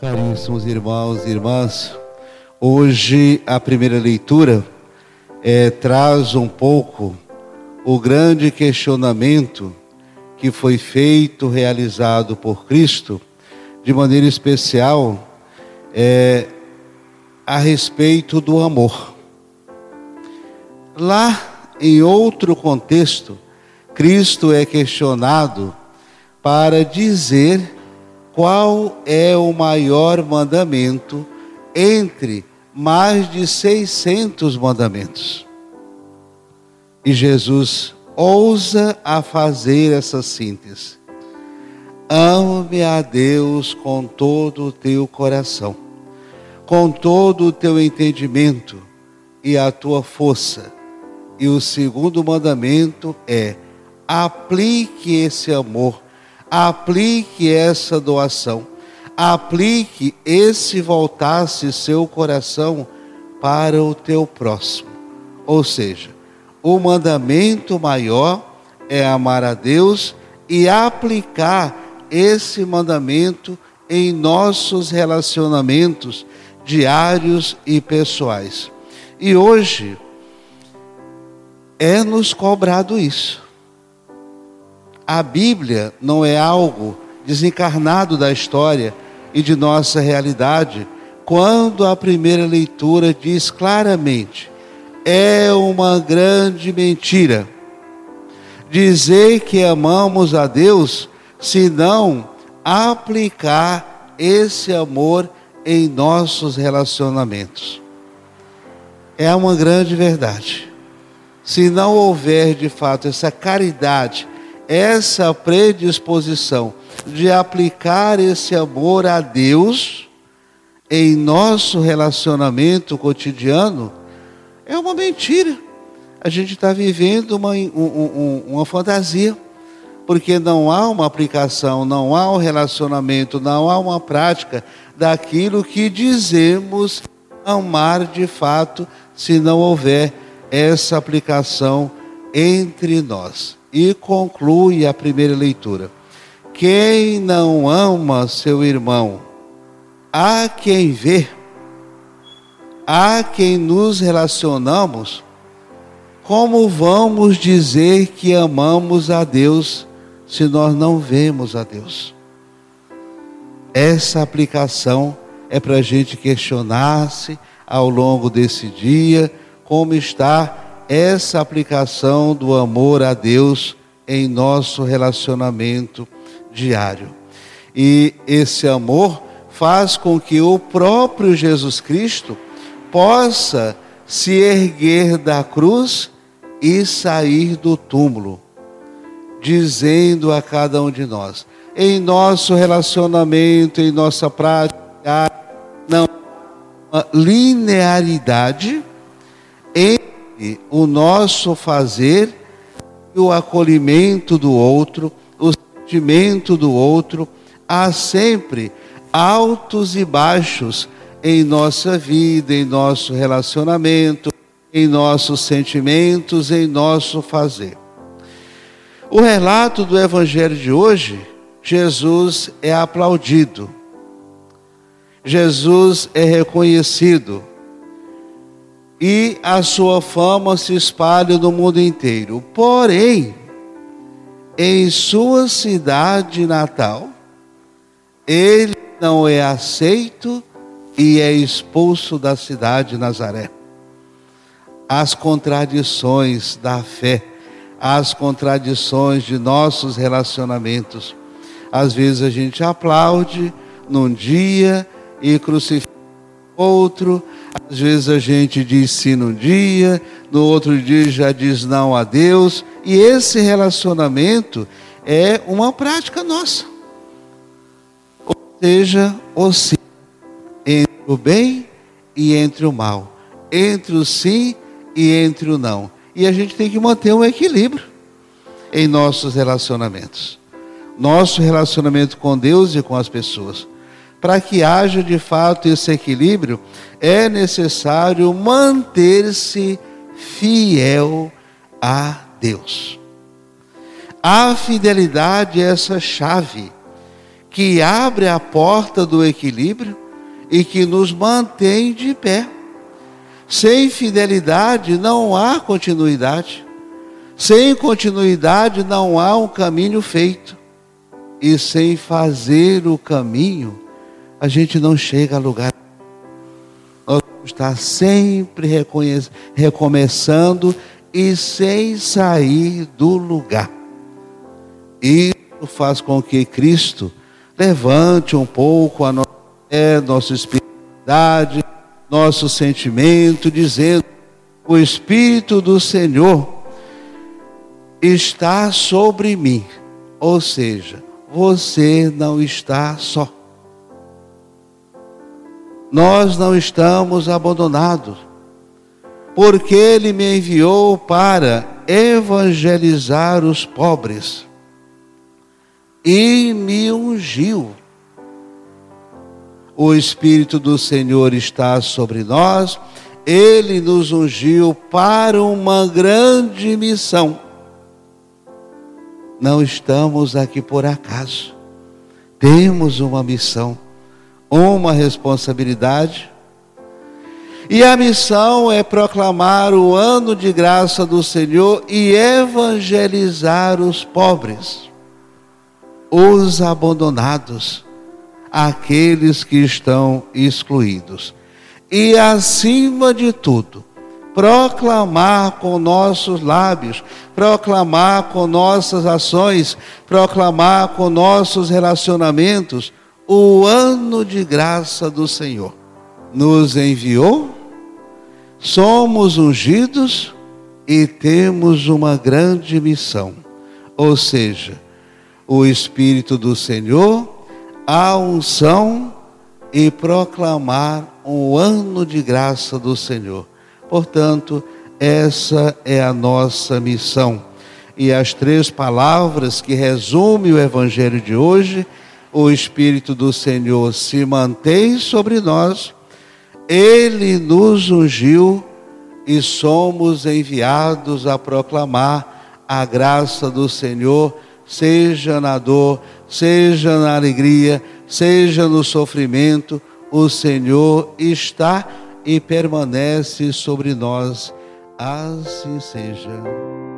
Caríssimos irmãos e irmãs, hoje a primeira leitura é, traz um pouco o grande questionamento que foi feito, realizado por Cristo, de maneira especial, é, a respeito do amor. Lá, em outro contexto, Cristo é questionado para dizer qual é o maior mandamento entre mais de 600 mandamentos. E Jesus ousa a fazer essa síntese. Ame a Deus com todo o teu coração, com todo o teu entendimento e a tua força. E o segundo mandamento é: aplique esse amor aplique essa doação, aplique esse voltasse seu coração para o teu próximo. Ou seja, o mandamento maior é amar a Deus e aplicar esse mandamento em nossos relacionamentos diários e pessoais. E hoje é nos cobrado isso. A Bíblia não é algo desencarnado da história e de nossa realidade, quando a primeira leitura diz claramente: é uma grande mentira dizer que amamos a Deus se não aplicar esse amor em nossos relacionamentos. É uma grande verdade. Se não houver de fato essa caridade essa predisposição de aplicar esse amor a Deus em nosso relacionamento cotidiano é uma mentira. A gente está vivendo uma, um, uma fantasia, porque não há uma aplicação, não há um relacionamento, não há uma prática daquilo que dizemos amar de fato, se não houver essa aplicação entre nós e conclui a primeira leitura. Quem não ama seu irmão, há quem vê, há quem nos relacionamos, como vamos dizer que amamos a Deus se nós não vemos a Deus? Essa aplicação é para a gente questionar-se ao longo desse dia como está essa aplicação do amor a Deus em nosso relacionamento diário. E esse amor faz com que o próprio Jesus Cristo possa se erguer da cruz e sair do túmulo, dizendo a cada um de nós: em nosso relacionamento, em nossa prática, não uma linearidade entre o nosso fazer o acolhimento do outro, o sentimento do outro, há sempre altos e baixos em nossa vida, em nosso relacionamento, em nossos sentimentos, em nosso fazer. O relato do Evangelho de hoje, Jesus é aplaudido, Jesus é reconhecido, e a sua fama se espalha no mundo inteiro. Porém, em sua cidade natal, ele não é aceito e é expulso da cidade de Nazaré. As contradições da fé, as contradições de nossos relacionamentos. Às vezes a gente aplaude num dia e crucifica outro, às vezes a gente diz sim num dia, no outro dia já diz não a Deus, e esse relacionamento é uma prática nossa. Ou seja, o sim entre o bem e entre o mal, entre o sim e entre o não. E a gente tem que manter um equilíbrio em nossos relacionamentos. Nosso relacionamento com Deus e com as pessoas. Para que haja de fato esse equilíbrio, é necessário manter-se fiel a Deus. A fidelidade é essa chave que abre a porta do equilíbrio e que nos mantém de pé. Sem fidelidade não há continuidade. Sem continuidade não há um caminho feito. E sem fazer o caminho, a gente não chega a lugar. Nós vamos estar sempre recomeçando e sem sair do lugar. Isso faz com que Cristo levante um pouco a nossa fé, nossa espiritualidade, nosso sentimento, dizendo: o Espírito do Senhor está sobre mim. Ou seja, você não está só. Nós não estamos abandonados, porque Ele me enviou para evangelizar os pobres e me ungiu. O Espírito do Senhor está sobre nós, ele nos ungiu para uma grande missão. Não estamos aqui por acaso, temos uma missão, uma responsabilidade. E a missão é proclamar o ano de graça do Senhor e evangelizar os pobres os abandonados, aqueles que estão excluídos. E acima de tudo, proclamar com nossos lábios, proclamar com nossas ações, proclamar com nossos relacionamentos o ano de graça do Senhor. Nos enviou, somos ungidos e temos uma grande missão. Ou seja, o Espírito do Senhor, a unção e proclamar um ano de graça do Senhor. Portanto, essa é a nossa missão. E as três palavras que resume o Evangelho de hoje, o Espírito do Senhor se mantém sobre nós, ele nos ungiu e somos enviados a proclamar a graça do Senhor seja na dor, seja na alegria, seja no sofrimento, o Senhor está e permanece sobre nós. Assim seja.